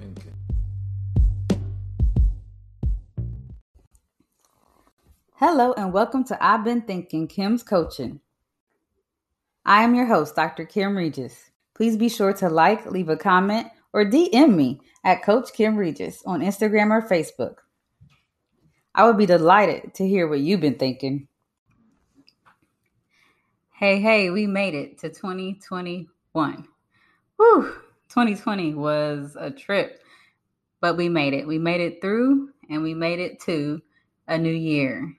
thinking. Hello, and welcome to I've Been Thinking Kim's Coaching. I am your host, Dr. Kim Regis. Please be sure to like, leave a comment, or DM me at Coach Kim Regis on Instagram or Facebook. I would be delighted to hear what you've been thinking. Hey, hey, we made it to 2021. Whew, 2020 was a trip, but we made it. We made it through and we made it to a new year.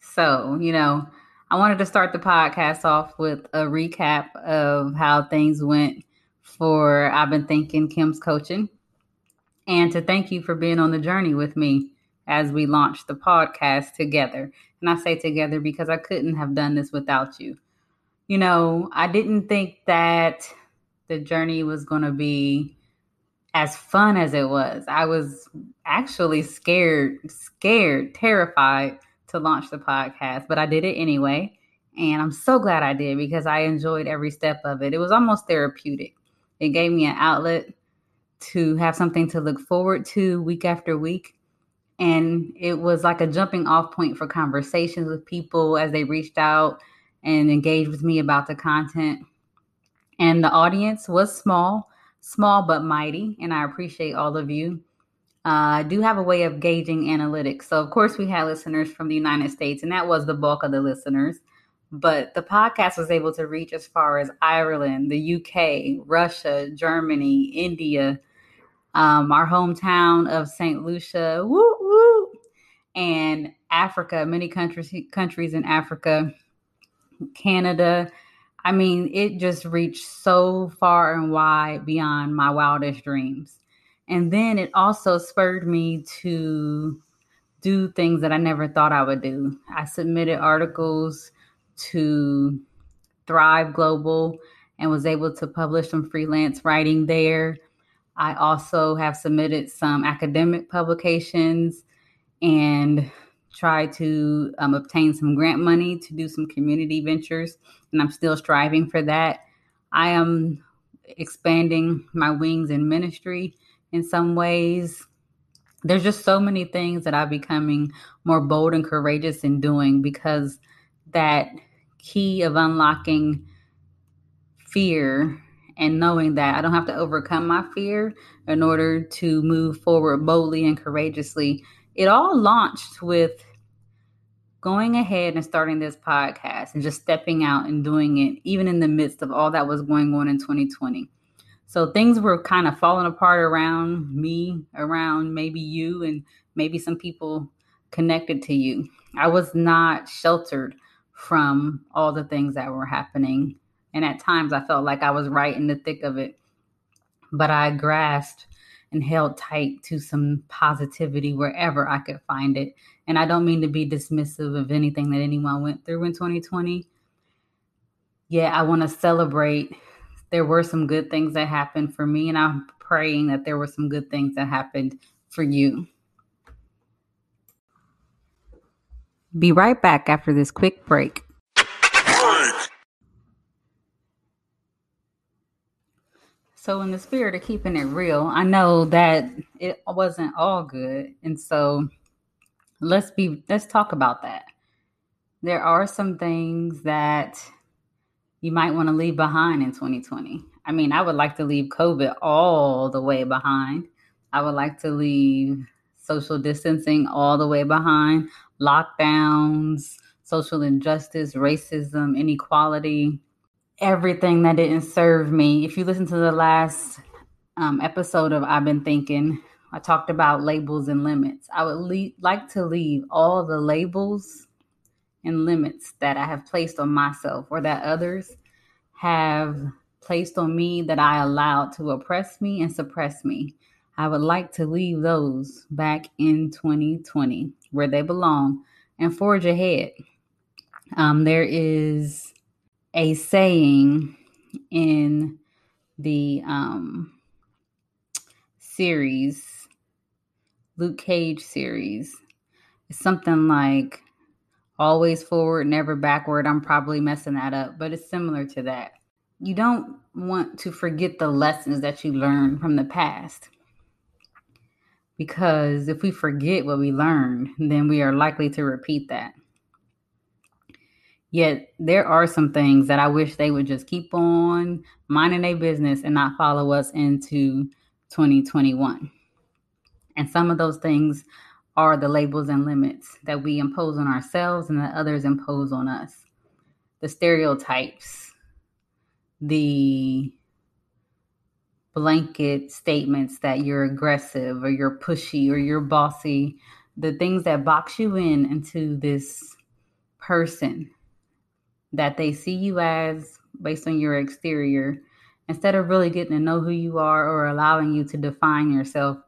So, you know, I wanted to start the podcast off with a recap of how things went for I've been thinking Kim's coaching and to thank you for being on the journey with me as we launched the podcast together. And I say together because I couldn't have done this without you. You know, I didn't think that the journey was going to be as fun as it was. I was actually scared, scared, terrified to launch the podcast, but I did it anyway. And I'm so glad I did because I enjoyed every step of it. It was almost therapeutic. It gave me an outlet to have something to look forward to week after week. And it was like a jumping off point for conversations with people as they reached out and engaged with me about the content. And the audience was small, small but mighty. And I appreciate all of you. Uh, I do have a way of gauging analytics. So, of course, we had listeners from the United States, and that was the bulk of the listeners. But the podcast was able to reach as far as Ireland, the UK, Russia, Germany, India, um, our hometown of St. Lucia, woo woo, and Africa, many countries countries in Africa, Canada. I mean, it just reached so far and wide beyond my wildest dreams. And then it also spurred me to do things that I never thought I would do. I submitted articles to Thrive Global and was able to publish some freelance writing there. I also have submitted some academic publications and tried to um, obtain some grant money to do some community ventures, and I'm still striving for that. I am expanding my wings in ministry in some ways. There's just so many things that I'm becoming more bold and courageous in doing because that key of unlocking fear and knowing that I don't have to overcome my fear in order to move forward boldly and courageously. It all launched with going ahead and starting this podcast and just stepping out and doing it, even in the midst of all that was going on in 2020. So things were kind of falling apart around me, around maybe you, and maybe some people connected to you. I was not sheltered from all the things that were happening. And at times I felt like I was right in the thick of it. But I grasped and held tight to some positivity wherever I could find it. And I don't mean to be dismissive of anything that anyone went through in 2020. Yeah, I want to celebrate there were some good things that happened for me, and I'm praying that there were some good things that happened for you. Be right back after this quick break. So, in the spirit of keeping it real, I know that it wasn't all good. And so, let's be let's talk about that. There are some things that you might want to leave behind in 2020. I mean, I would like to leave COVID all the way behind. I would like to leave social distancing all the way behind, lockdowns, social injustice, racism, inequality, everything that didn't serve me. If you listen to the last um, episode of I've Been Thinking, I talked about labels and limits. I would le- like to leave all the labels and limits that I have placed on myself or that others have placed on me that I allowed to oppress me and suppress me. I would like to leave those back in 2020 where they belong and forge ahead. Um, there is a saying in the um, series, Luke Cage series. It's something like always forward, never backward. I'm probably messing that up, but it's similar to that. You don't want to forget the lessons that you learned from the past. Because if we forget what we learned, then we are likely to repeat that. Yet there are some things that I wish they would just keep on minding their business and not follow us into 2021. And some of those things are the labels and limits that we impose on ourselves and that others impose on us. The stereotypes, the blanket statements that you're aggressive or you're pushy or you're bossy, the things that box you in into this person that they see you as based on your exterior instead of really getting to know who you are or allowing you to define yourself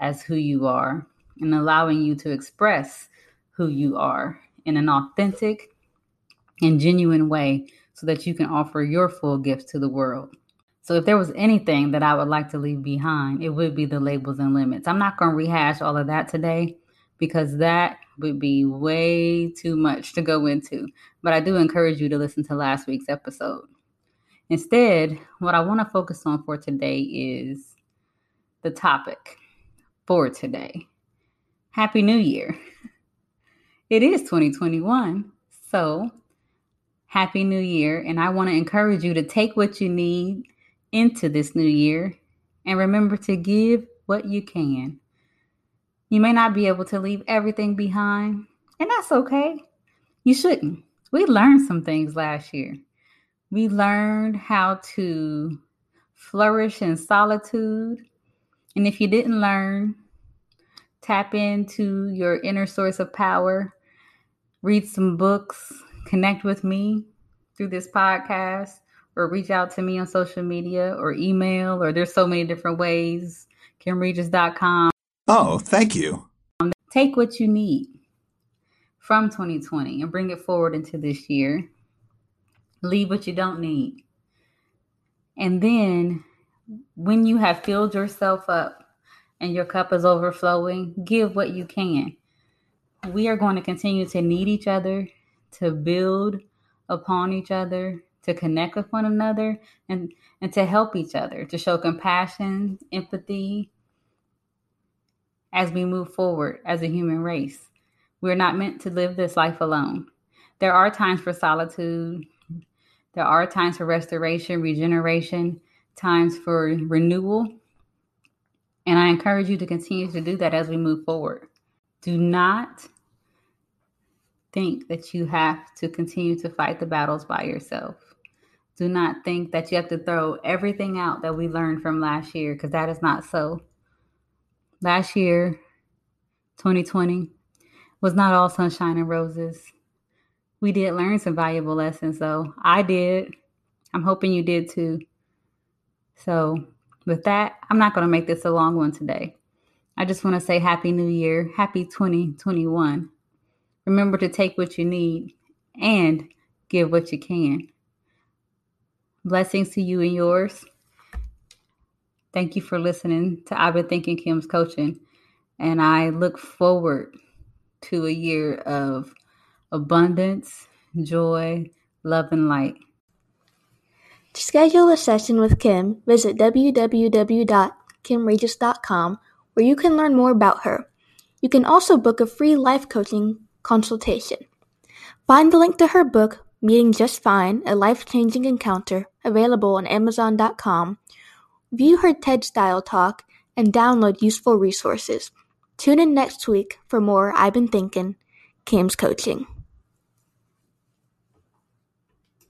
as who you are and allowing you to express who you are in an authentic and genuine way so that you can offer your full gifts to the world. So, if there was anything that I would like to leave behind, it would be the labels and limits. I'm not going to rehash all of that today because that would be way too much to go into. But I do encourage you to listen to last week's episode. Instead, what I want to focus on for today is the topic for today. Happy New Year. It is 2021. So, Happy New Year. And I want to encourage you to take what you need into this new year and remember to give what you can. You may not be able to leave everything behind, and that's okay. You shouldn't. We learned some things last year. We learned how to flourish in solitude. And if you didn't learn, tap into your inner source of power, read some books, connect with me through this podcast, or reach out to me on social media or email, or there's so many different ways. KimRegis.com Oh, thank you. Take what you need from 2020 and bring it forward into this year. Leave what you don't need. And then when you have filled yourself up and your cup is overflowing, give what you can. We are going to continue to need each other, to build upon each other, to connect with one another, and, and to help each other, to show compassion, empathy, as we move forward as a human race. We're not meant to live this life alone. There are times for solitude, there are times for restoration, regeneration, times for renewal. And I encourage you to continue to do that as we move forward. Do not think that you have to continue to fight the battles by yourself. Do not think that you have to throw everything out that we learned from last year because that is not so last year, 2020, was not all sunshine and roses. We did learn some valuable lessons, though. I did. I'm hoping you did too. So, with that, I'm not going to make this a long one today. I just want to say Happy New Year, Happy 2021. Remember to take what you need and give what you can. Blessings to you and yours. Thank you for listening to I've been thinking Kim's coaching. And I look forward to a year of abundance, joy, love, and light. To schedule a session with Kim, visit www.kimregis.com where you can learn more about her. You can also book a free life coaching consultation. Find the link to her book, Meeting Just Fine, a life changing encounter, available on Amazon.com View her TED Style talk and download useful resources. Tune in next week for more I've Been Thinking, Kim's Coaching.